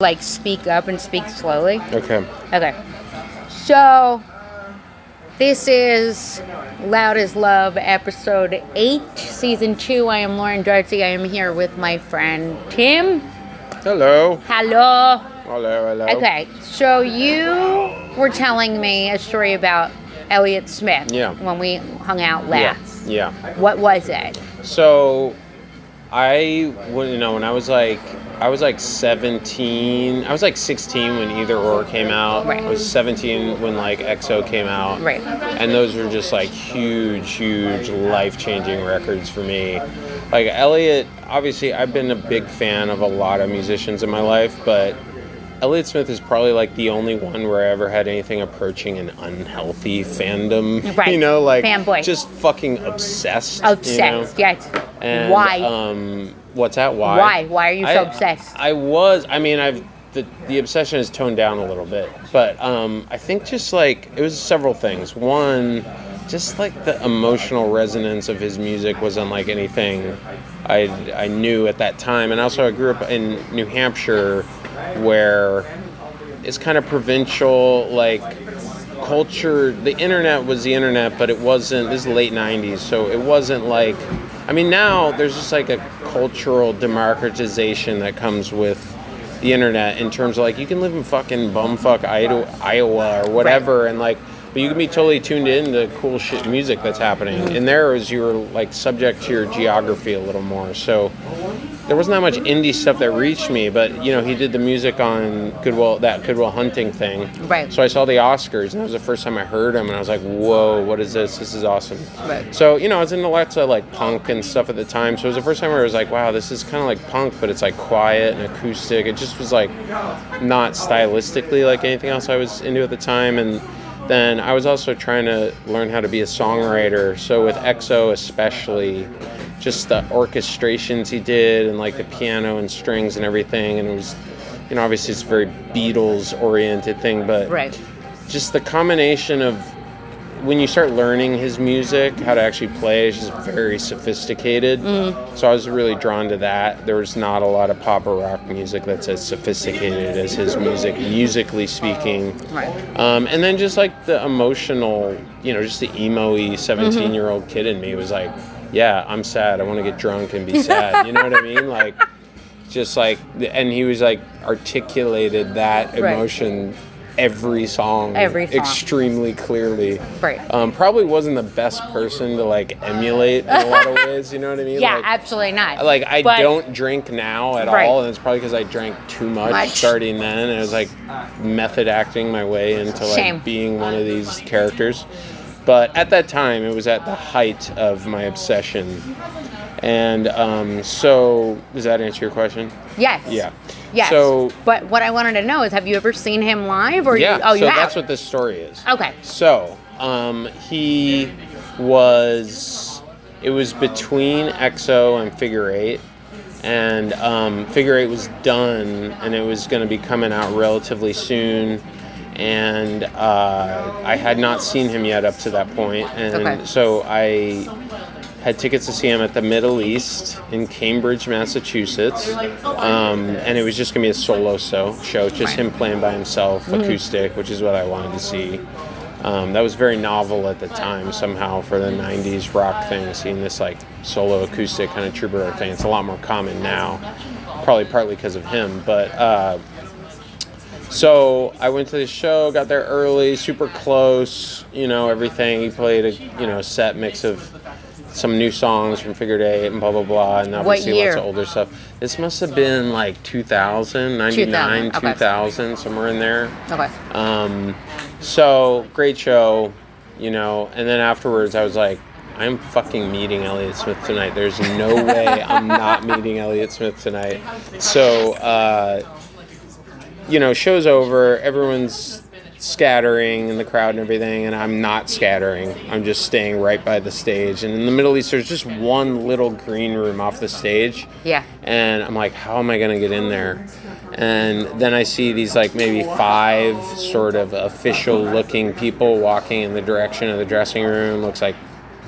like speak up and speak slowly. Okay. Okay. So this is Loud as Love, episode eight, season two. I am Lauren Darcy. I am here with my friend Tim. Hello. Hello. Hello. Hello. Okay, so you were telling me a story about Elliott Smith. Yeah. When we hung out last. Yeah. last. Yeah. What was it? So, I when you know when I was like I was like 17. I was like 16 when Either Or came out. Right. I was 17 when like XO came out. Right. And those were just like huge, huge life changing records for me. Like Elliott, obviously, I've been a big fan of a lot of musicians in my life, but Elliott Smith is probably like the only one where I ever had anything approaching an unhealthy fandom. Right. You know, like Fanboy. just fucking obsessed. you know? Obsessed. Yes. And, Why? Um, what's that? Why? Why? Why are you so I- obsessed? I was. I mean, I've the the obsession has toned down a little bit, but um, I think just like it was several things. One, just like the emotional resonance of his music was unlike anything I I knew at that time, and also I grew up in New Hampshire, where it's kind of provincial, like culture the internet was the internet but it wasn't this is the late 90s so it wasn't like i mean now there's just like a cultural democratization that comes with the internet in terms of like you can live in fucking bumfuck Iowa, Iowa or whatever and like but you can be totally tuned in to cool shit music that's happening. And there is you're like subject to your geography a little more so there wasn't that much indie stuff that reached me, but you know, he did the music on Goodwill, that Good Will Hunting thing. Right. So I saw the Oscars, and that was the first time I heard him, and I was like, "Whoa, what is this? This is awesome." Right. So you know, I was into lots of like punk and stuff at the time. So it was the first time where I was like, "Wow, this is kind of like punk, but it's like quiet and acoustic." It just was like not stylistically like anything else I was into at the time, and then I was also trying to learn how to be a songwriter. So with XO especially, just the orchestrations he did and like the piano and strings and everything, and it was, you know, obviously it's a very Beatles oriented thing, but right. just the combination of when you start learning his music, how to actually play, it's just very sophisticated. So I was really drawn to that. There was not a lot of pop or rock music that's as sophisticated as his music, musically speaking. Right. Um, and then just like the emotional, you know, just the emo-y 17 year old kid in me was like, yeah, I'm sad. I want to get drunk and be sad. You know what I mean? Like, just like, and he was like articulated that Right. emotion every song, Every song. extremely clearly. Right. Um, probably wasn't the best person to like emulate in a lot of ways. You know what I mean? Yeah, Like, absolutely not. like I But- don't drink now at Right. all, and it's probably because I drank too much, Much. starting then. And I was like method acting my way into like Shame. being one of these characters. But at that time, it was at the height of my obsession, and um, so does that answer your question? Yes. Yeah. Yes. So but what I wanted to know is, have you ever seen him live, or yeah, you? Oh, so you have. that's what this story is. Okay. So, um, he was. It was between XO and Figure Eight, and um, Figure Eight was done, and it was going to be coming out relatively soon. And uh, I had not seen him yet up to that point, and Okay. so I had tickets to see him at the Middle East in Cambridge, Massachusetts, um, and it was just gonna be a solo show. Show just him playing by himself, acoustic, which is what I wanted to see. Um, that was very novel at the time, somehow for the '90s rock thing. Seeing this like solo acoustic kind of troubadour thing, it's a lot more common now. Probably partly because of him, but. Uh, so I went to the show, got there early, super close, you know, everything. He played a you know set mix of some new songs from Figured Eight and blah blah blah, and obviously lots of older stuff. This must have been like 2000, 99, 2000, okay. 2000, somewhere in there. Okay. Um, so great show, you know. And then afterwards, I was like, I'm fucking meeting Elliott Smith tonight. There's no way I'm not meeting Elliott Smith tonight. So, uh, you know, show's over. Everyone's scattering in the crowd and everything, and I'm not scattering. I'm just staying right by the stage. And in the Middle East, there's just one little green room off the stage. Yeah. And I'm like, how am I going to get in there? And then I see these like maybe five sort of official looking people walking in the direction of the dressing room. Looks like,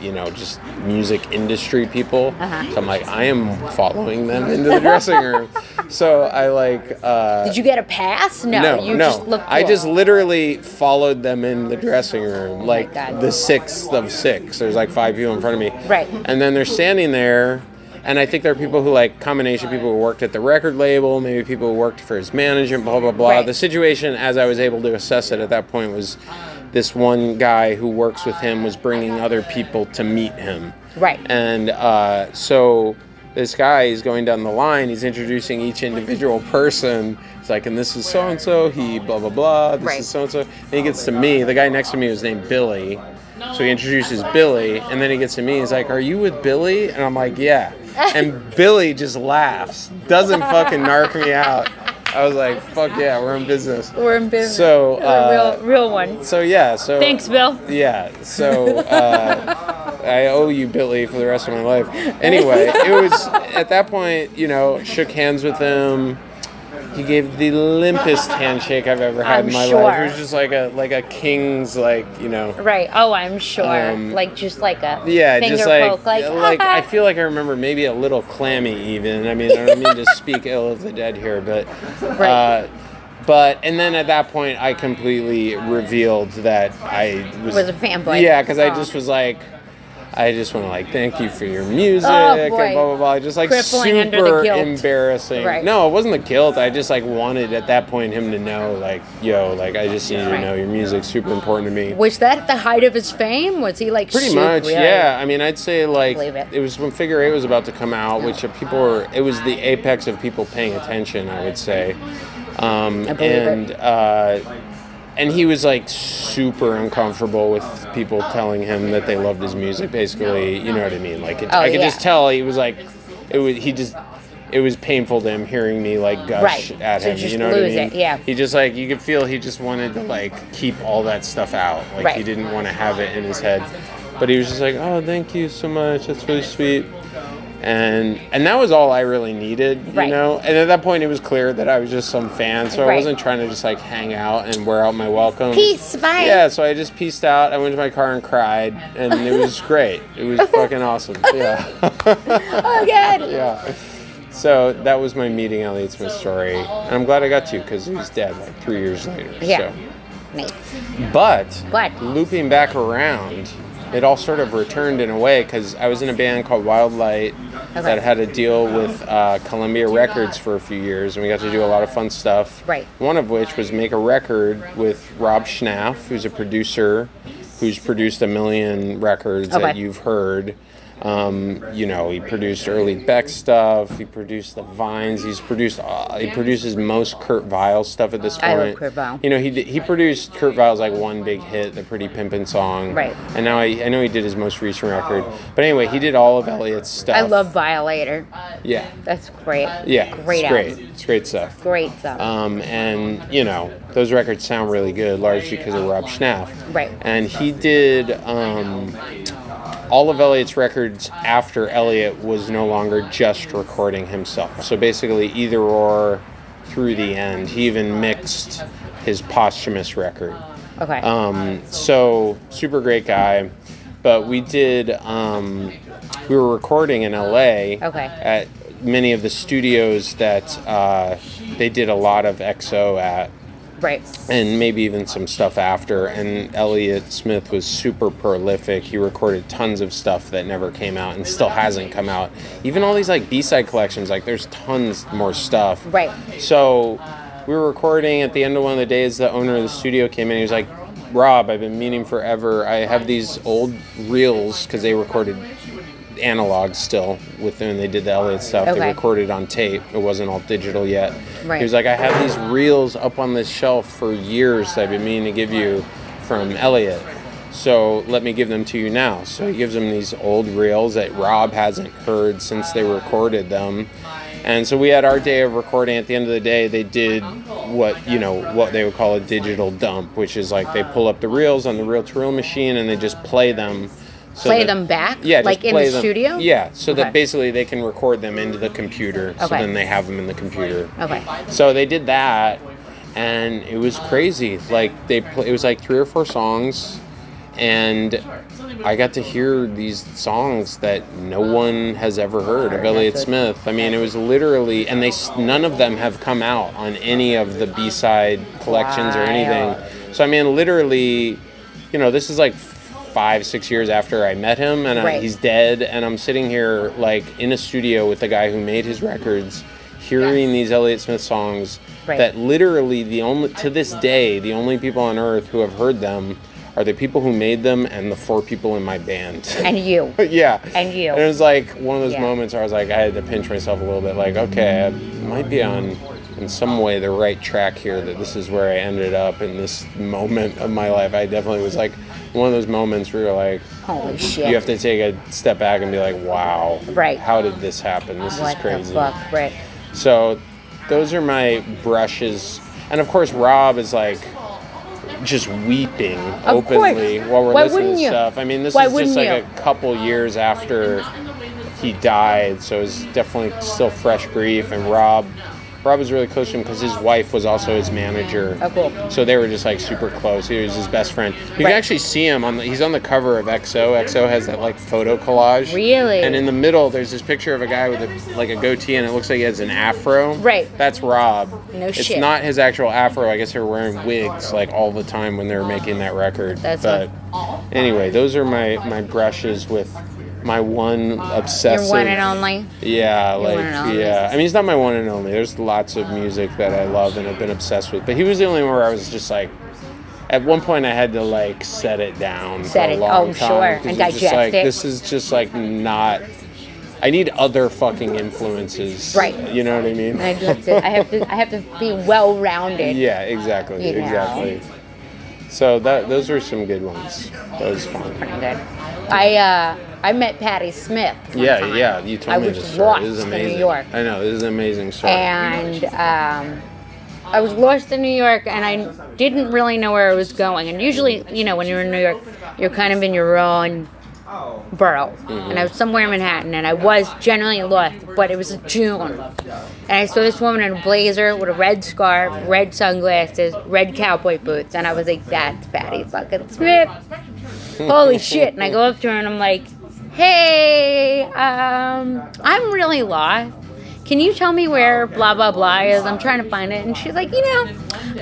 you know, just music industry people. Uh-huh. So I'm like, I am following them into the dressing room. so I like. Uh, Did you get a pass? No, no, you no. just looked. I just literally followed them in the dressing room, like God. the sixth of six. There's like five people in front of me. Right. And then they're standing there, and I think there are people who like combination people who worked at the record label, maybe people who worked for his management, blah blah blah. Right. The situation, as I was able to assess it at that point, was this one guy who works with him was bringing other people to meet him. Right. And uh, so this guy is going down the line. He's introducing each individual person. It's like, and this is so and so. He blah blah blah. This Right. is so and so. Then he gets to me. The guy next to me was named Billy. So he introduces Billy, and then he gets to me. He's like, "Are you with Billy?" And I'm like, "Yeah." And Billy just laughs, doesn't fucking narc me out. I was like, "Fuck yeah, we're in business." We're in business. So, A uh, real, real one. So yeah, so Thanks, Bill. yeah, so uh, I owe you Billy for the rest of my life. Anyway, it was at that point, you know, shook hands with him. He gave the limpest handshake I've ever had I'm in my sure. life. It was just like a like a king's like you know. Right. Oh, I'm sure. Um, like just like a Yeah, finger just like poke. Like, like I feel like I remember maybe a little clammy even. I mean, I don't mean to speak ill of the dead here, but Right. uh, but and then at that point I completely revealed that I was Was a fanboy. Yeah, because I Oh. just was like. I just want to like thank you for your music Oh, and blah blah blah. Just like Crippling super embarrassing. Right. No, it wasn't the guilt. I just like wanted at that point him to know like, yo, like I just need you to know your music's super important to me. Was that the height of his fame? Was he like Pretty much, really? yeah. I mean, I'd say like Believe it. was when Figure Eight was about to come out, which people were. It was the apex of people paying attention. I would say, um, I believe it. and uh, and he was like super uncomfortable with people telling him that they loved his music. Basically, you know what I mean? Like it, Oh, I could yeah. just tell he was like, it was he just. It was painful to him hearing me like gush Right. at To him. you know what I mean? it, yeah. He just like you could feel he just wanted to like keep all that stuff out. Like Right. he didn't want to have it in his head. But he was just like, "Oh, thank you so much. That's really sweet." And and that was all I really needed, you Right. know. And at that point, it was clear that I was just some fan, so I wasn't trying to just like hang out and wear out my welcome. Peace, bye. Yeah, so I just pieced out. I went to my car and cried, and it was great. It was fucking awesome. Yeah, Oh God. yeah. So that was my meeting Elliott Smith story, and I'm glad I got to because he was dead like three years later. Yeah. So. Nice. But But- looping back around, it all sort of returned in a way because I was in a band called Wild Light Okay. that had a deal with uh, Columbia Records for a few years, and we got to do a lot of fun stuff. Right. One of which was make a record with Rob Schnapf, who's a producer who's produced a million records that you've heard. Um, you know, he produced early Beck stuff. He produced the Vines. He's produced. Uh, he produces most Kurt Vile stuff at this point. I love Kurt Vile. You know, he he produced Kurt Vile's like one big hit, the Pretty Pimpin' song. Right. And now I, I know he did his most recent record, but anyway, he did all of Elliott's stuff. I love Violator. Yeah. That's great. Yeah. Great It's great. album. It's great stuff. Great stuff. Um, and you know those records sound really good, largely because of Rob Schnapf. Right. And he did um, all of Elliott's records after Elliott was no longer just recording himself. So basically, either or through the end. He even mixed his posthumous record. okay. Um, so super great guy. But we did. Um, we were recording in LA. Okay. At many of the studios that uh, they did a lot of XO at, right. and maybe even some stuff after. And Elliott Smith was super prolific. He recorded tons of stuff that never came out and still hasn't come out. Even all these like B-side collections, like there's tons more stuff. Right. So we were recording at the end of one of the days. The owner of the studio came in. He was like, "Rob, I've been meaning forever. I have these old reels because they recorded analog still with when they did the Elliott stuff. They recorded on tape. It wasn't all digital yet. Right. He was like, I have these reels up on this shelf for years that I've been meaning to give you from Elliott. So let me give them to you now. So he gives them these old reels that Rob hasn't heard since they recorded them. And so we had our day of recording. At the end of the day, they did what you know what they would call a digital dump, which is like they pull up the reels on the reel-to-reel machine and they just play them. So Play that- them back? Yeah, Like in the them- studio? Yeah, so Okay. that basically they can record them into the computer. So Okay. then they have them in the computer. Okay. So they did that, and it was crazy. Like they, pl- it was like three or four songs, and I got to hear these songs that no one has ever heard of Elliott Smith. I mean, it was literally, and they none of them have come out on any of the B side collections or anything. So I mean, literally, you know, this is like five, six years after I met him, and I, he's dead, and I'm sitting here like in a studio with the guy who made his records, hearing these Elliott Smith songs Right. that literally the only to this day the only people on earth who have heard them are the people who made them and the four people in my band. And you. yeah. And you. And it was like one of those Yeah. moments where I was like, I had to pinch myself a little bit, like, okay, I might be on in some way the right track here. That this is where I ended up in this moment of my life. I definitely was like one of those moments where you're like, Holy shit. you have to take a step back and be like, wow, Right. How did this happen? This what is crazy. the fuck, Brett? So those are my brushes. And of course, Rob is like just weeping Of course. openly while we're Why listening to you? stuff. I mean, this Why is just like you? a couple years after he died, so it's definitely still fresh grief. And Rob, Rob was really close to him because his wife was also his manager. Oh, cool. So they were just like super close. He was his best friend. You Right. can actually see him on the. He's on the cover of XO. XO has that like photo collage. Really? And in the middle, there's this picture of a guy with a, like a goatee, and it looks like he has an afro. Right. That's Rob. No it's shit. It's not his actual afro. I guess they were wearing wigs like all the time when they were making that record. That's but anyway, those are my my brushes with my one obsessive. Your one and only. Yeah, like one and only. yeah. I mean, he's not my one and only. There's lots of music that I love and have been obsessed with, but he was the only one where I was just like. At one point, I had to like set it down Set for a it- long oh, time. sure, and it's just like, it. This is just like not. I need other fucking influences. Right. You know what I mean? I have to, I have to, I have to be well rounded. Yeah, exactly, You know. exactly. So that those were some good ones. That was fun. Good. I uh, I met Patti Smith. Yeah, time. yeah. You told I me was this story. This is in amazing. New York. I know this is an amazing story. and um, I was lost in New York, and I didn't really know where I was going. And usually, you know, when you're in New York, you're kind of in your own borough. And I was somewhere in Manhattan, and I was generally lost. But it was June, and I saw this woman in a blazer with a red scarf, red sunglasses, red cowboy boots, and I was like, "That's Patti fucking Smith." Holy shit! And I go up to her, and I'm like, "Hey, um, I'm really lost." can you tell me where blah blah blah is? I'm trying to find it. And she's like, you know,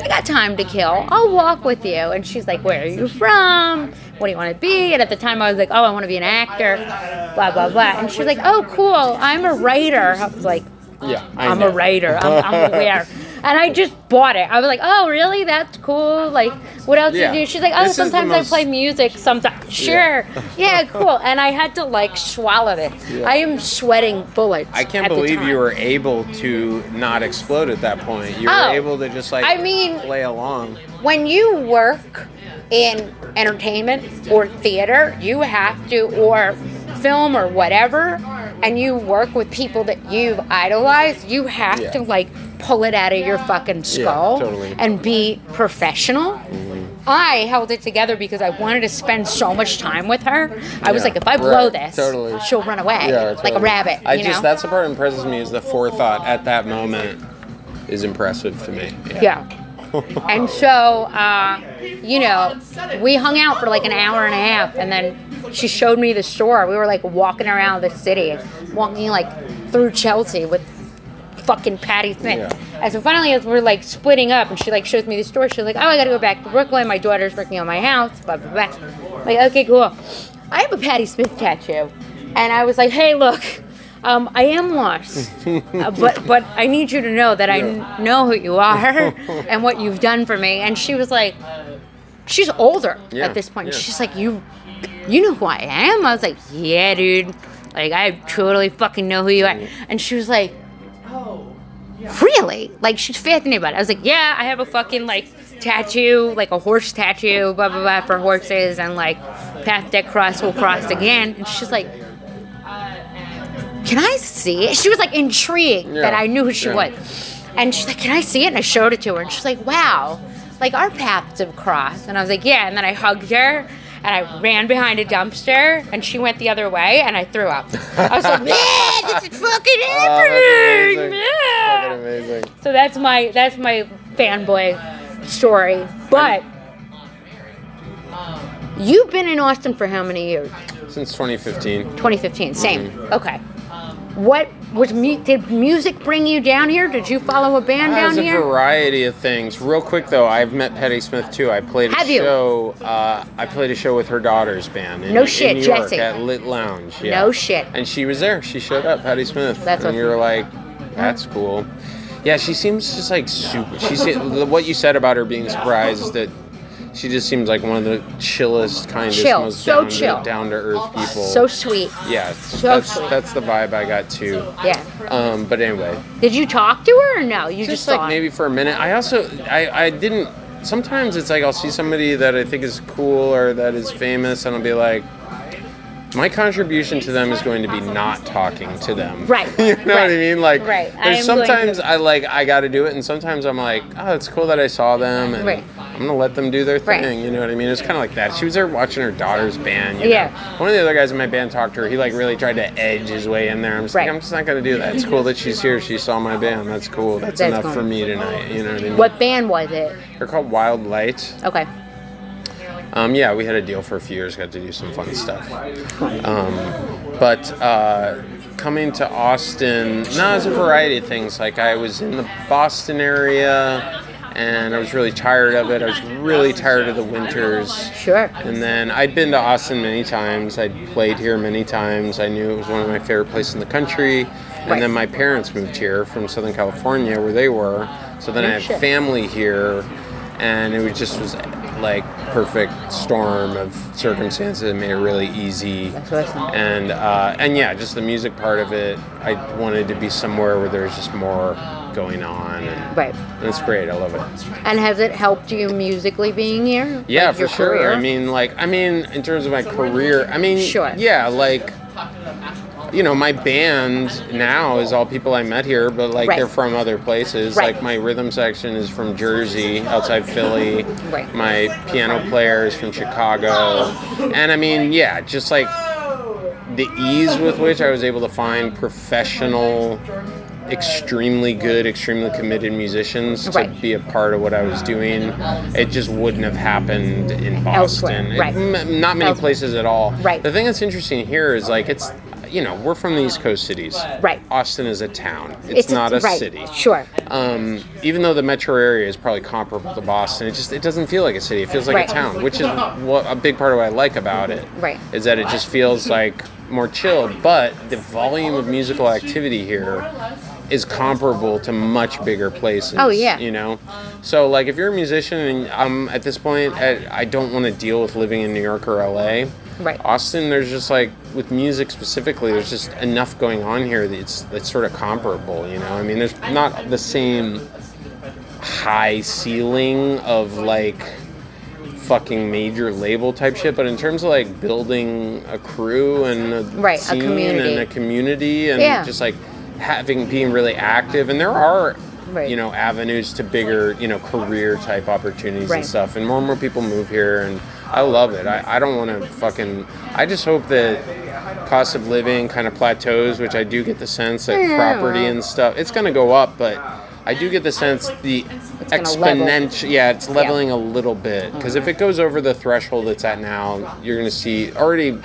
I got time to kill. I'll walk with you. And she's like, where are you from? What do you want to be? And at the time I was like, oh, I want to be an actor. Blah blah blah. And she's like, oh, cool. I'm a writer. I was like, yeah, I I'm know. a writer. I'm, I'm aware. And I just bought it. I was like, oh, really? That's cool. Like, what else Yeah. do you do? She's like, oh, This sometimes most- I play music. Sometimes. Sure. Yeah. cool. And I had to, like, swallow it. I am sweating bullets. I can't believe you were able to not explode at that point. You were Oh, able to just like I mean- play along. when you work in entertainment or theater, you have to, or film or whatever, and you work with people that you've idolized, you have Yeah. to like pull it out of your fucking skull totally. and be professional. I held it together because I wanted to spend so much time with her. I was Yeah. like, if I blow Right, this, totally. she'll run away Yeah, like a totally. rabbit. I just know? that's the part that impresses me is the forethought at that moment is impressive to me. Yeah. and so, uh, you know, we hung out for like an hour and a half, and then she showed me the store. We were like walking around the city, walking like through Chelsea with fucking Patti Smith. Yeah. And so finally, as we're like splitting up, and she like shows me the store, she's like, "Oh, I gotta go back to Brooklyn. My daughter's working on my house." Blah blah blah. Like, okay, cool. I have a Patti Smith tattoo, and I was like, "Hey, look." Um, I am lost, uh, but but I need you to know that I n- know who you are and what you've done for me. And she was like, she's older Yeah, at this point. yeah. She's like, you, you know who I am? I was like, yeah, dude. Like I totally fucking know who you are. And she was like, Oh really? Like she's fascinated about it. I was like, yeah, I have a fucking like tattoo, like a horse tattoo, blah blah blah for horses, and like path that cross will cross again. And she's like. Can I see it? She was like intrigued Yeah, that I knew who she yeah. was. And she's like, Can I see it? And I showed it to her. And she's like, Wow, like our paths have crossed. And I was like, Yeah. And then I hugged her and I ran behind a dumpster and she went the other way and I threw up. I was like, Man, this is fucking Oh, happening. that's amazing. yeah. Fucking amazing. So that's my that's my fanboy story. But You've been in Austin for how many years? Since 2015. 2015. Same. Mm-hmm. Okay. What was mu- did music bring you down here? Did you follow a band down a variety of things. Real quick though, I've met Patti Smith too. I played a Have you? show. Uh, I played a show with her daughter's band. In, No shit, in New York Jessie. at Lit Lounge. Yeah. No shit. And she was there. She showed up, Patti Smith. That's and were like, that's cool. Yeah, she seems just like super. She's what you said about her being surprised is that she just seems like one of the chillest, kindest, Chill. most So down, chill. to, down to earth people. So sweet. yeah, so that's sweet. that's the vibe I got too. Yeah. Um, but anyway, Did you talk to her or no? You just, just like maybe for a minute. I also I I didn't. Sometimes it's like I'll see somebody that I think is cool or that is famous, and I'll be like. My contribution to them is going to be not talking to them. Right, you know what I mean? Like, right. I there's to- sometimes I like I got to do it, and sometimes I'm like, oh, it's cool that I saw them, and Right. I'm gonna let them do their Right. thing. You know what I mean? It's kind of like that. She was there watching her daughter's band. You Yeah. Know? One of the other guys in my band talked to her. He like really tried to edge his way in there. I'm just Right. like, I'm just not gonna do that. It's cool that she's here. She saw my band. That's cool. That's, That's enough cool. for me tonight. You know what I mean? What band was it? They're called Wild Light. Okay. Um, yeah, we had a deal for a few years. Got to do some fun stuff. Um, but uh, coming to Austin, no, there's a variety of things. Like I was in the Boston area, and I was really tired of it. I was really tired of the winters. Sure. And then I'd been to Austin many times. I'd played here many times. I knew it was one of my favorite places in the country. And Right. then my parents moved here from Southern California, where they were. So then I had shit. family here, and it was just was like perfect storm of circumstances that made it really easy. That's awesome. And uh, and yeah, just the music part of it. I wanted to be somewhere where there's just more going on, and, Right. and it's great. I love it. And has it helped you musically being here? Yeah, Like for sure. career? I mean, like, I mean, in terms of my career, I mean, Sure. yeah, like, you know, my band now is all people I met here, but like Right. they're from other places. Right. Like my rhythm section is from Jersey, outside Philly. Right. My piano player is from Chicago, and I mean, yeah, just like the ease with which I was able to find professional, extremely good, extremely committed musicians to Right. be a part of what I was doing, it just wouldn't have happened in Boston. Right. m- not many Elsewhere. places at all. Right. The thing that's interesting here is like it's. You know, we're from the East Coast cities. Right. Austin is a town. It's, not a right. city Sure. um, even though the metro area is probably comparable to Boston, it just it doesn't feel like a city. It feels like Right. a town, which is what a big part of what I like about it. Right. Is that it just feels like more chilled, but the volume of musical activity here is comparable to much bigger places. Oh, yeah. You know, so like if you're a musician and I'm at this point, I, I don't want to deal with living in New York or LA. Right. Austin, there's just like with music specifically, there's just enough going on here that it's it's sort of comparable. You know, I mean, there's not the same high ceiling of like fucking major label type shit, but in terms of like building a crew and a Right, a scene community. and a community and Yeah. just like having being really active, and there are. Right. You know, avenues to bigger, you know, career type opportunities Right. and stuff. And more and more people move here, and I love it. I, I don't want to fucking. I just hope that cost of living kind of plateaus, which I do get the sense that Yeah. property and stuff, it's going to go up, but I do get the sense the exponential, yeah, it's leveling a little bit. Because if it goes over the threshold it's at now, you're going to see already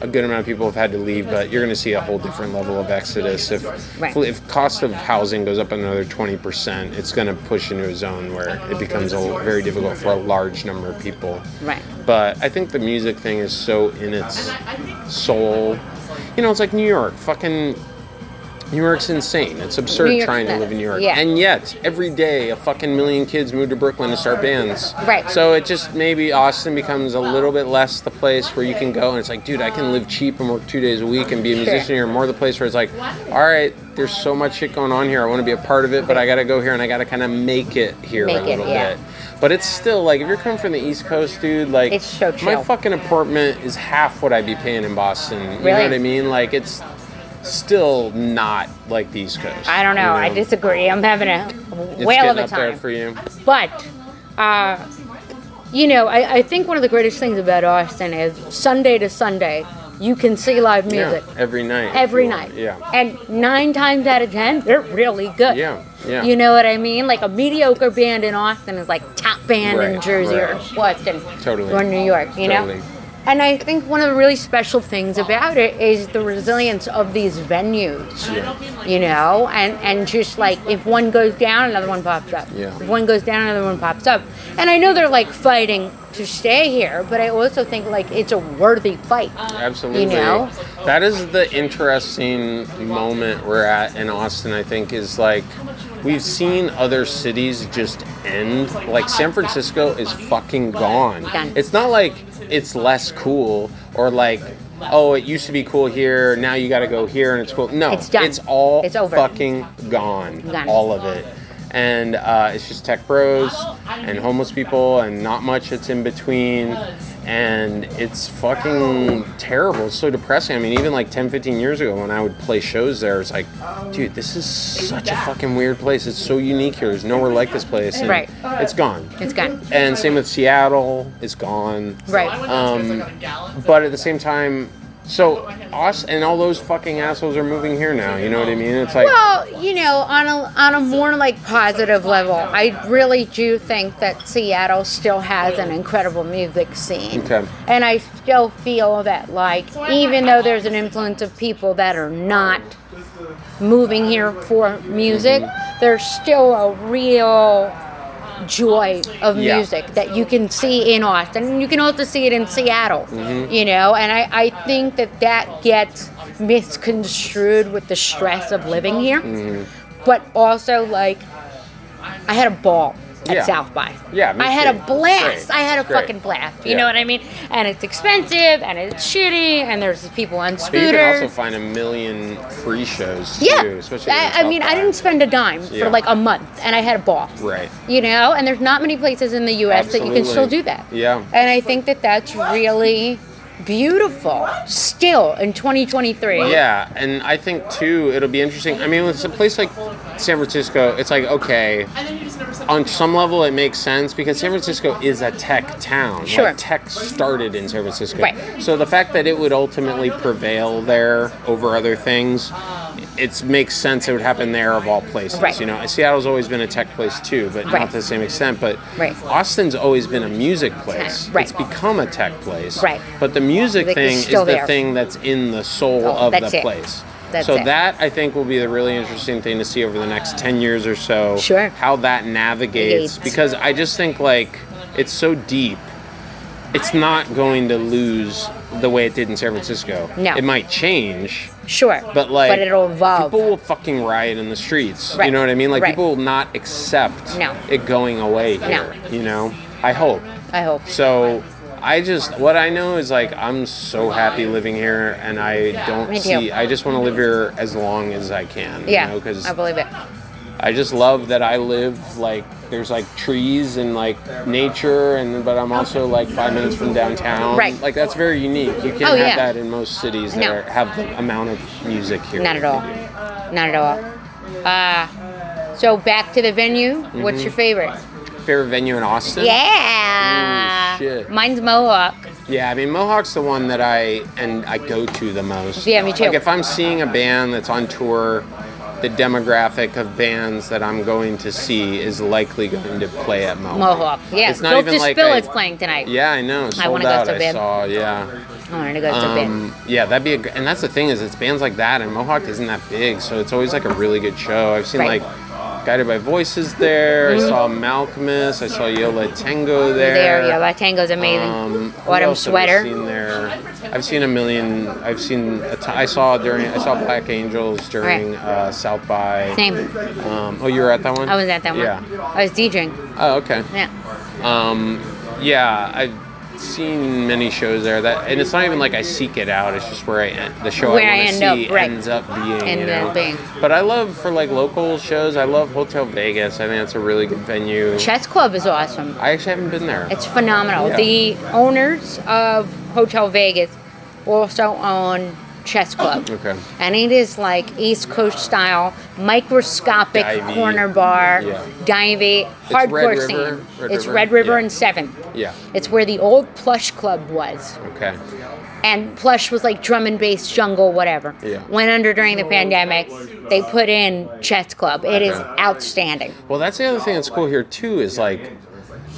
a good amount of people have had to leave, but you're going to see a whole different level of exodus. If Right. if cost of housing goes up another 20%, it's going to push into a zone where it becomes a, very difficult for a large number of people. Right. But I think the music thing is so in its soul. You know, it's like New York. Fucking New York's insane. It's absurd trying to live in New York. Yeah. And yet, every day, a fucking million kids move to Brooklyn to start bands. Right. So it just maybe Austin becomes a little bit less the place where you can go and it's like, dude, I can live cheap and work two days a week and be a Sure. musician here. More the place where it's like, all right, there's so much shit going on here. I want to be a part of it, but I got to go here and I got to kind of make it here Make a it, yeah. bit. But it's still like if you're coming from the East Coast, dude, like It's so my fucking apartment is half what I'd be paying in Boston. You know what I mean? Like it's still not like the East Coast. I don't know. you I disagree. I'm having a It's whale of a time. for you. But, uh, you know, I, I think one of the greatest things about Austin is Sunday to Sunday, you can see live music Yeah, every night. every night. Yeah. And nine times out of ten, they're really good. Yeah, yeah. You know what I mean? Like a mediocre band in Austin is like top band in Right, Jersey right. or Boston Totally. or New York, you Totally. know? And I think one of the really special things about it is the resilience of these venues. You know, and and just like if one goes down, another one pops up. Yeah. If one goes down, another one pops up. And I know they're like fighting to stay here, but I also think like it's a worthy fight. Absolutely. You know? That is the interesting moment we're at in Austin, I think, is like we've seen other cities just end. Like San Francisco is fucking gone. It's not like it's less cool or like oh it used to be cool here now you got to go here and it's cool no It's done. it's all It's over. fucking gone Gone. all of it and uh, it's just tech bros and homeless people and not much that's in between and it's fucking terrible. It's so depressing. I mean even like 10 15 years ago when i would play shows there it's like dude this is such a fucking weird place. It's so unique here. There's nowhere like this place. And Right. it's gone. It's gone. and same with seattle. It's gone. Right. um, but at the same time so us and all those fucking assholes are moving here now you know what i mean it's like Well, you know, on a on a more like positive level, I really do think that Seattle still has an incredible music scene. Okay. And I still feel that like even though there's an influence of people that are not moving here for music, Mm-hmm. there's still a real joy of Yeah. music that you can see in Austin and you can also see it in Seattle Mm-hmm. you know and I, I think that that gets misconstrued with the stress of living here Mm-hmm. but also like I had a ball at Yeah. South by. Yeah, I had a blast. Great. I had a Great. fucking blast. You Yeah. know what I mean? And it's expensive and it's shitty and there's people on but you can also find a million free shows Yeah, too, especially I, I mean, I didn't spend a dime Yeah. for like a month, and I had a ball. Right. You know, and there's not many places in the U.S. that you can still do that. Yeah. And I think that that's really beautiful still in 2023. Yeah, and I think too it'll be interesting. I mean, with a place like San Francisco, it's like okay, on some level it makes sense because San Francisco is a tech town. Sure. Like, tech started in San Francisco. Right. So the fact that it would ultimately prevail there over other things, it makes sense it would happen there of all places. Right. You know, Seattle's always been a tech place too, but Right. not to the same extent. But Right. Austin's always been a music place. Right. It's become a tech place. Right. But the music thing is the there. thing that's in the soul Oh, of the it. place. That's so it. that I think will be the really interesting thing to see over the next ten years or so. Sure. How that navigates Navigates. because I just think like it's so deep. It's not going to lose the way it did in San Francisco. No. It might change, Sure. but like but it'll evolve. People will fucking riot in the streets. Right. You know what I mean? Like Right. people will not accept No. it going away here. No. You know? I hope. I hope. So I just what I know is like I'm so happy living here, and I don't Me too. see. I just want to live here as long as I can. Yeah. You know, because I believe it. I just love that I live like there's like trees and like nature, and but I'm also like five minutes from downtown. Right. Like that's very unique. You can't Oh, have yeah. that in most cities that No. are, have the amount of music here. Not at all. Not at all. Uh, so back to the venue. What's Mm-hmm. your favorite? Favorite venue in Austin? Yeah. Ooh, shit. Mine's Mohawk. Yeah, I mean Mohawk's the one that I and I go to the most. Yeah, me too. Like if I'm seeing a band that's on tour, the demographic of bands that I'm going to see is likely going to play at Mohawk. Mohawk. Yeah. It's not Built even to like Spill I- is playing tonight. Yeah, I know. Sold wanna go out. so I saw. Yeah. I wanted to go bad. Um, yeah, that'd be a. And that's the thing is, it's bands like that, and Mohawk isn't that big, so it's always like a really good show. I've seen Right. Like Guided by Voices there. I saw Malkmus. I saw Yo La Tengo there. There, that tango's amazing. Um, Autumn sweater. I seen there? I've seen a million. I've seen. A t- I saw during. I saw Black Angels during Right. uh, South by. Same. Um, oh, you were at that one. I was at that one. Yeah. I was DJing. Oh, okay. Yeah. Um, yeah, I've seen many shows there. That and it's not even like I seek it out. It's just where I en- the show Where I I want to end up, see right. ends up being. End you know? up being. But I love for like local shows. I love Hotel Vegas. I think it's a really good venue. Chess Club is awesome. I actually haven't been there. It's phenomenal. Yeah. The owners of Hotel Vegas also own Chess Club. Okay. And it is like East Coast style, microscopic Divey. corner bar, Yeah. divey, Red hardcore River? scene. Red it's River? Red River Yeah. and Seventh. Yeah. It's where the old Plush Club was. Okay. And Plush was like drum and bass, jungle, whatever. Yeah. Went under during the pandemic. They put in Chess Club. It is Okay. outstanding. Well, that's the other thing that's cool here too is like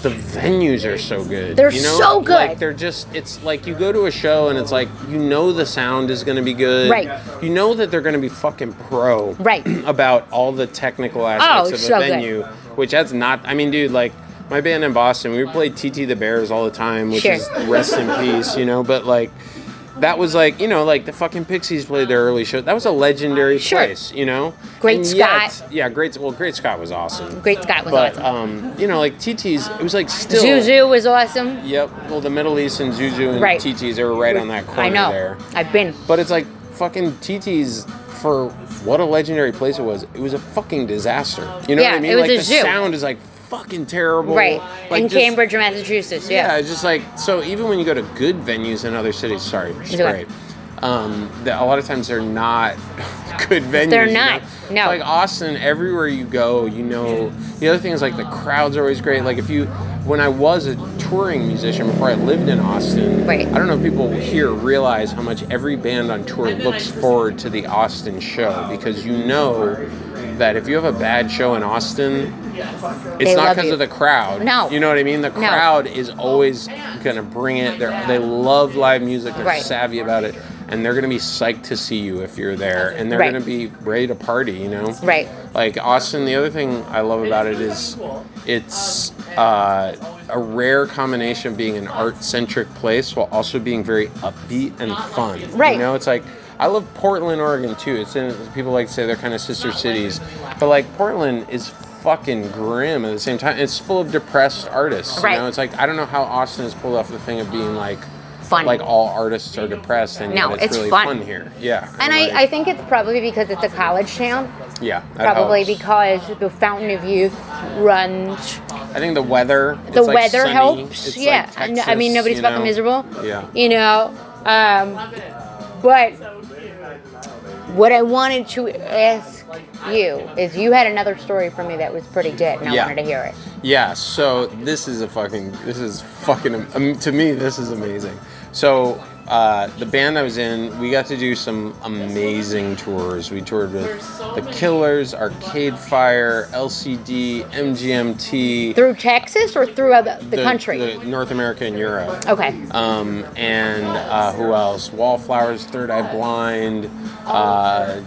the venues are so good. They're you know? so good. Like they're just it's like you go to a show and it's like you know the sound is going to be good. Right. You know that they're going to be fucking pro. Right. about all the technical oh, aspects Oh, of so a good. venue, which that's not. I mean, dude, like my band in Boston, we played TT the Bears all the time, which Sure. is rest in peace, you know. But like. That was like you know like the fucking Pixies played their early show. That was a legendary Sure. place, you know. Great And Scott. yet- yeah, great. Well, Great Scott was awesome. Great Scott was But awesome. um, you know, like TT's, it was like still. Zuzu was awesome. Yep. Well, the Middle East and Zuzu and Right. TT's, they were right on that corner I know. there. I've been. But it's like fucking TT's for what a legendary place it was. It was a fucking disaster. You know Yeah, what I mean? it was like a the zoo. sound is like fucking terrible. Right. Like in just- Cambridge, Massachusetts. Yeah, Yeah. it's just like so. Even when you go to good venues in other cities, sorry, spray. Um, that a lot of times they're not good venues. They're you know? not, no. Like Austin, everywhere you go, you know. The other thing is like the crowds are always great. Like if you, when I was a touring musician before I lived in Austin, Right. I don't know if people here realize how much every band on tour looks forward to the Austin show because you know that if you have a bad show in Austin, it's They not because of the crowd. No. You know what I mean? The No. crowd is always gonna bring it. They're, they love live music. They're Right. savvy about it, and they're gonna be psyched to see you if you're there, and they're Right. gonna be ready to party. You know? Right. Like Austin. The other thing I love about it is it's uh, a rare combination of being an art-centric place while also being very upbeat and fun. Right. You know, it's like. I love Portland, Oregon too. It's in people like to say they're kind of sister cities, but like Portland is fucking grim at the same time. It's full of depressed artists. Right. You know, it's like I don't know how Austin has pulled off the thing of being like Fun. like all artists are depressed and No, it's, it's really fun. here. Yeah. And I, I think it's probably because it's a college town. yeah, Probably helps. because the Fountain of Youth runs. I think the weather. The it's, like, weather sunny. helps. Yeah. like And, I mean, nobody's fucking know? miserable. Yeah. You know? Um, but what I wanted to ask you is you had another story for me that was pretty good, and I Yeah. wanted to hear it. Yeah, so this is a fucking, this is fucking, um, to me, this is amazing. So, uh, the band I was in, we got to do some amazing tours. We toured with The Killers, Arcade Fire, LCD, MGMT, Through Texas or through the, the, country? the North America and Europe. okay. Um, and uh, who else? Wallflowers, Third Eye Blind, uh,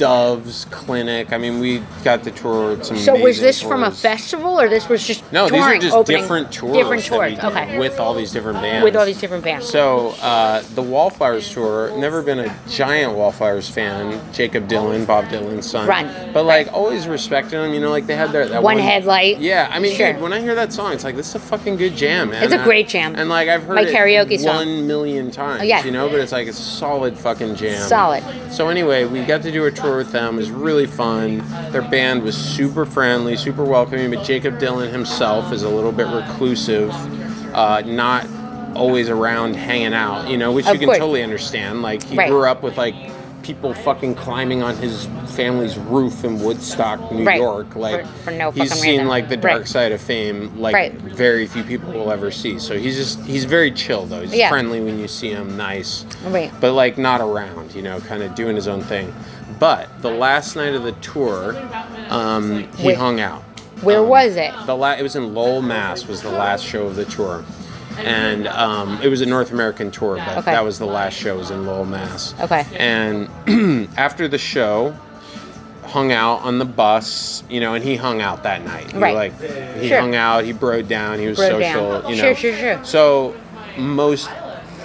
Doves, Clinic. I mean, we got the tour some. So was this from a festival or this was just No, touring, these are just opening, different tours. Different tours. Okay. With all these different bands. With all these different bands. So uh, the Wallflowers tour. Never been a giant Wallflowers fan. Jakob Dylan, Bob Dylan's son. Right, But like always respected them. You know, like they had their that One headlight. Yeah, I mean, Sure. dude, when I hear that song, it's like this is a fucking good jam, man. It's a great jam. And like I've heard My it karaoke song. one million times. Oh, yeah. You know, but it's like a solid fucking jam. Solid. So anyway, we got to do a tour with them. It was really fun. Their band was super friendly, super welcoming. But Jakob Dylan himself is a little bit reclusive, uh, not always around hanging out. You know, which Of you can course. totally understand. Like he Right. grew up with like people fucking climbing on his family's roof in Woodstock, New Right. York. Like For- for no he's seen reason. like the dark Right. side of fame, like Right. very few people will ever see. So he's just he's very chill though. He's Yeah. friendly when you see him, nice Right. but like not around, you know, kind of doing his own thing. But the last night of the tour, um, he Wait. hung out. Where Um, was it? The la- it was in Lowell, Mass. Was the last show of the tour, and um, it was a North American tour, but Okay. that was the last show. Was in Lowell, Mass. Okay. And after the show, hung out on the bus, you know, and he hung out that night. He, Right. Like he Sure. hung out. He broed down. He was Broed social. down. You Sure, know. sure, sure. So most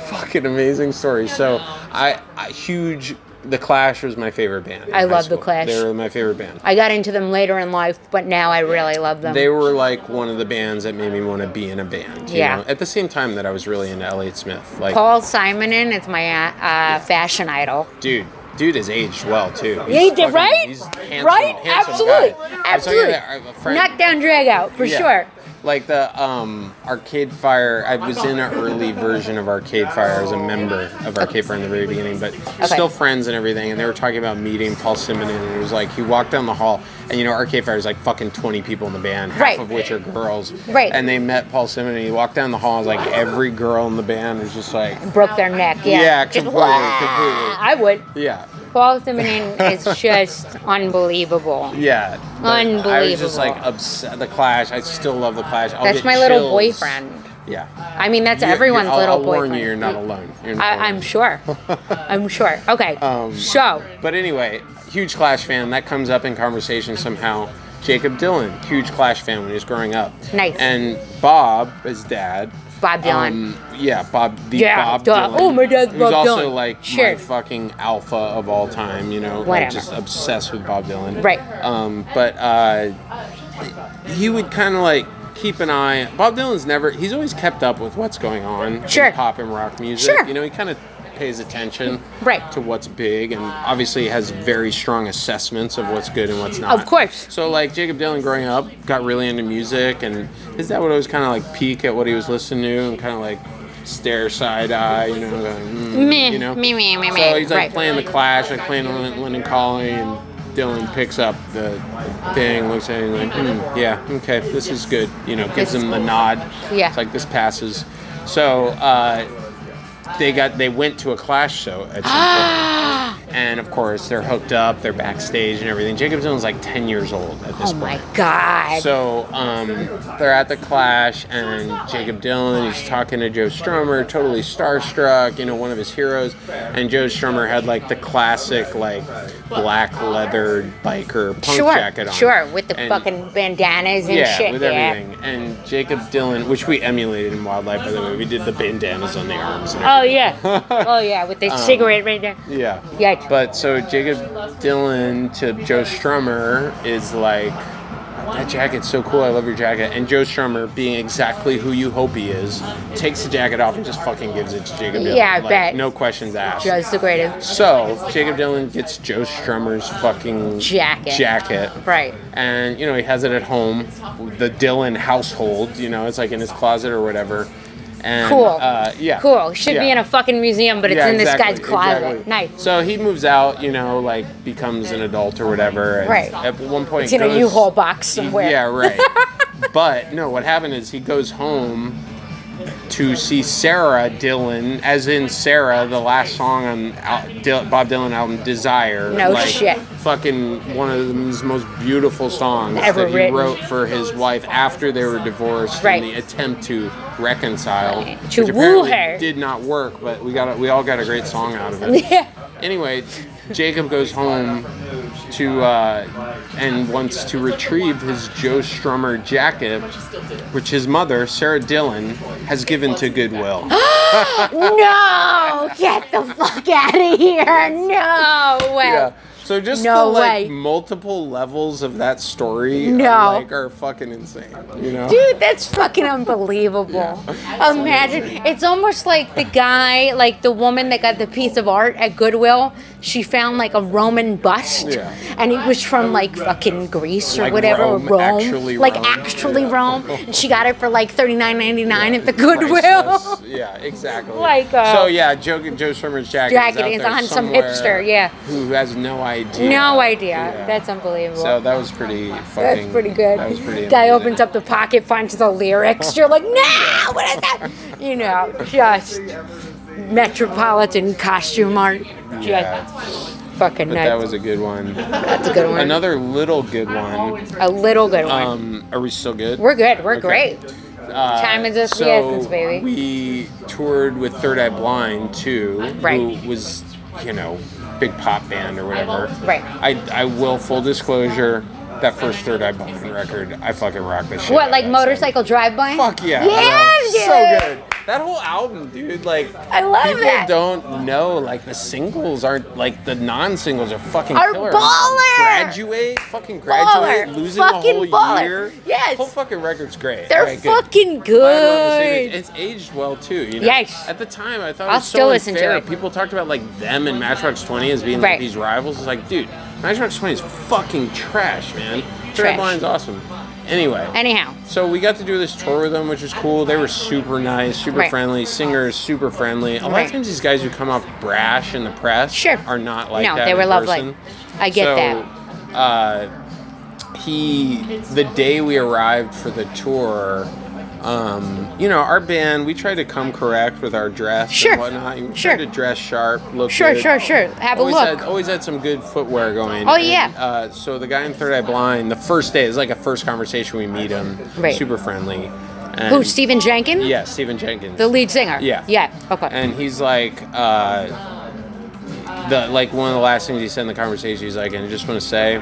fucking amazing story. So I, I huge. The Clash was my favorite band. I love The. Clash. They were my favorite band. I got into them later in life, but now I really love them. They were like one of the bands that made me want to be in a band. You Yeah. Know? At the same time that I was really into Elliott Smith. Like, Paul Simonon is my uh, uh, fashion idol. dude, dude has aged well too. Yeah, he did, right? He's handsome, right? handsome Absolutely. guy. I was telling you Absolutely. that, I have Knockdown drag out, for Yeah. sure. Like the um, Arcade Fire, I was in an early version of Arcade Fire. I was a member of Arcade Fire in the very beginning, but still friends and everything. And they were talking about meeting Paul Simon, and it was like he walked down the hall, and you know Arcade Fire is like fucking twenty people in the band, half Right. of which are girls. Right. And they met Paul Simon, And he walked down the hall, and was like every girl in the band was just like, Broke their neck, yeah. Yeah, completely, completely. I would. yeah. Paul Simonon is just unbelievable. Yeah, Unbelievable. I was just like upset. The Clash. I still love the Clash. I'll That's my little chills. boyfriend. Yeah. I mean, that's You're- everyone's I'll, little I'll boyfriend. warn you, you're not alone. You're not I. I'm sure. I'm sure. Okay. Um, so, But anyway, huge Clash fan. That comes up in conversation somehow. Jakob Dylan, huge Clash fan when he was growing up. Nice. And Bob, his dad. Bob Dylan. Um, yeah, Bob. The Yeah, Bob duh. Dylan. Oh, my dad's Who's Bob also Dylan. like Sure. my fucking alpha of all time. You know, like just obsessed with Bob Dylan. Right. Um, but uh, he would kind of like keep an eye. Bob Dylan's never. He's always kept up with what's going on Sure. in pop and rock music. Sure. You know, he kind of pays attention Right. to what's big and obviously has very strong assessments of what's good and what's not. Of course. So like Jakob Dylan growing up got really into music and his dad would always kind of like peek at what he was listening to and kind of like stare side eye, you know, going, mm, Meh, you know. meh, meh, meh, so he's like Right. playing the Clash, like playing London, Calling, and Dylan picks up the thing, looks at it, and like, hmm, yeah, okay, this is good. You know, gives him the nod. Yeah. It's like this passes. So uh, they got they went to a Clash show at some point, ah! And of course they're hooked up, they're backstage and everything. Jakob Dylan's like ten years old at this point. oh my. God. So um, they're at the Clash, and Jakob Dylan, he's talking to Joe Strummer, totally starstruck, you know, one of his heroes. And Joe Strummer had like the classic, like black leather biker punk sure. jacket on. Sure. With the And- fucking bandanas and yeah, shit. with yeah. everything. And Jakob Dylan, which we emulated in Wildlife, by the way, we did the bandanas on the arms and Oh, yeah. oh, yeah. With the cigarette right there. Yeah. Yeah. But so Jakob Dylan to Joe Strummer is like, that jacket's so cool. I love your jacket. And Joe Strummer, being exactly who you hope he is, takes the jacket off and just fucking gives it to Jakob Dylan. Yeah, I like, bet. No questions asked. Joe's the greatest. So Jakob Dylan gets Joe Strummer's fucking Jacket. Jacket. Right. And you know he has it at home, the Dylan household. You know it's like in his closet or whatever. And, Cool. Uh, yeah. Cool. Should be in a fucking museum, but it's Yeah, in this exactly, guy's closet. exactly. Nice. So he moves out, you know, like becomes an adult or whatever. and Right. At one point, It's in a U-Haul box somewhere. Yeah, right. but no, what happened is he goes home to see Sarah Dylan, as in Sarah, the last song on Bob Dylan album Desire. No like, shit. Fucking one of his most beautiful songs Ever that he written. wrote for his wife after they were divorced Right. in the attempt to reconcile. To which woo her. Did not work, but we got a, we all got a great song out of it. Yeah. Anyway, Jakob goes home to uh, and wants to retrieve his Joe Strummer jacket, which his mother, Sarah Dylan, has given to Goodwill. No! Get the fuck out of here! No way! yeah. So just No the like way. multiple levels of that story No. are, like are fucking insane. You know? Dude, that's fucking unbelievable. Imagine. It's almost like the guy, like the woman that got the piece of art at Goodwill, she found like a Roman bust. Yeah. And it was from like fucking Greece or Like whatever. Rome, Rome. actually like Rome. actually Rome. And she got it for like thirty nine ninety nine at the Priceless. Goodwill. Yeah, exactly. Like, uh, so yeah, Joe, Joe Strummer's jacket, Jacket is, out is there on some hipster, yeah. who has no idea. No idea. Yeah. That's unbelievable. So that was pretty fucking. That's pretty good. That was pretty. Guy opens up the pocket, finds the lyrics. You're like, no, what is that? You know, just metropolitan costume art. Just Yeah. fucking But nuts. that was a good one. That's a good one. Another little good one. a little good one. Um, are we still good? We're good. We're Okay. great. Uh, Time is the so essence, baby. We toured with Third Eye Blind too, Right. who was, you know, big pop band or whatever. Right. I, I will full disclosure. That first Third Eye Blind record, I fucking rock the shit. What, like motorcycle drive-by? Fuck yeah! Yeah, dude. So good. That whole album, dude. Like, I love people that. don't know. Like, the singles aren't like the non-singles are fucking Are killer. baller. Graduate, fucking graduate, Baller. losing Fucking a whole baller. year. Yes. whole fucking record's great. They're good. fucking Glad we're on the same page. good. It's aged well too. You know? Yes. At the time, I thought it I'll was still so listen to unfair. it. People talked about like them and Matchbox Twenty as being Right. like these rivals. It's like, dude, Matchbox Twenty is fucking trash, man. Third Trash. Blind's awesome. Anyway. Anyhow, So we got to do this tour with them, which was cool. They were super nice, super Right. friendly. Singers, super friendly. A lot Right. of times, these guys who come off brash in the press Sure. are not like No, that. they in were lovely. person. I get so, that. Uh, he, the day we arrived for the tour, Um, you know, our band, we try to come correct with our dress Sure. and whatnot. We Sure. try to dress sharp, look Sure, good. sure, sure. Have a always look. Had, always had some good footwear going. Oh, And, yeah. Uh, so the guy in Third Eye Blind, the first day is like a first conversation. We meet him, Right. super friendly. And Who, Stephan Jenkins? Yeah, Stephan Jenkins. The lead singer? Yeah. Yeah, okay. and he's like, uh, the like one of the last things he said in the conversation. He's like, and I just want to say,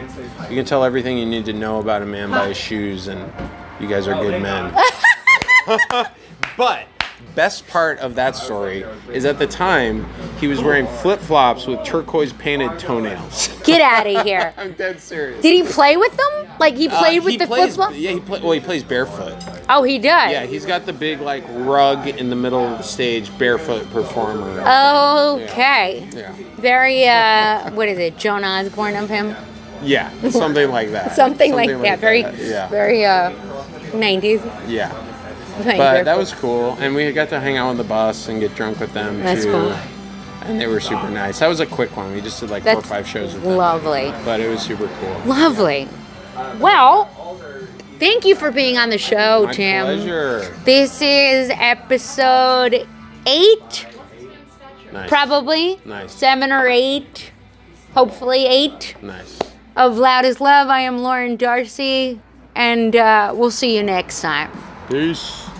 you can tell everything you need to know about a man by his shoes, and you guys are good men. but best part of that story is at the time he was wearing flip flops with turquoise painted toenails. Get out of here. I'm dead serious. Did he play with them? Like he Uh, played with he the flip flop? Yeah, he play, well, he plays barefoot. Oh, he does. Yeah, he's got the big like rug in the middle of the stage, barefoot performer. Okay. Yeah. Very, uh, what is it, Joan Osborne of him? Yeah, something like that. Something, like, that. Very, Yeah. very, uh, 90s. Yeah. But that was cool, and we got to hang out on the bus and get drunk with them That's too. cool. And they were super nice. That was a quick one. We just did like four or five shows with them. lovely. But it was super cool. Lovely. Well, thank you for being on the show, My Tim. pleasure. This is episode eight, Nice. probably. Nice. Seven or eight. Hopefully eight Nice. of Loud as Love. I am Lauren Darcy, and uh, we'll see you next time. Peace.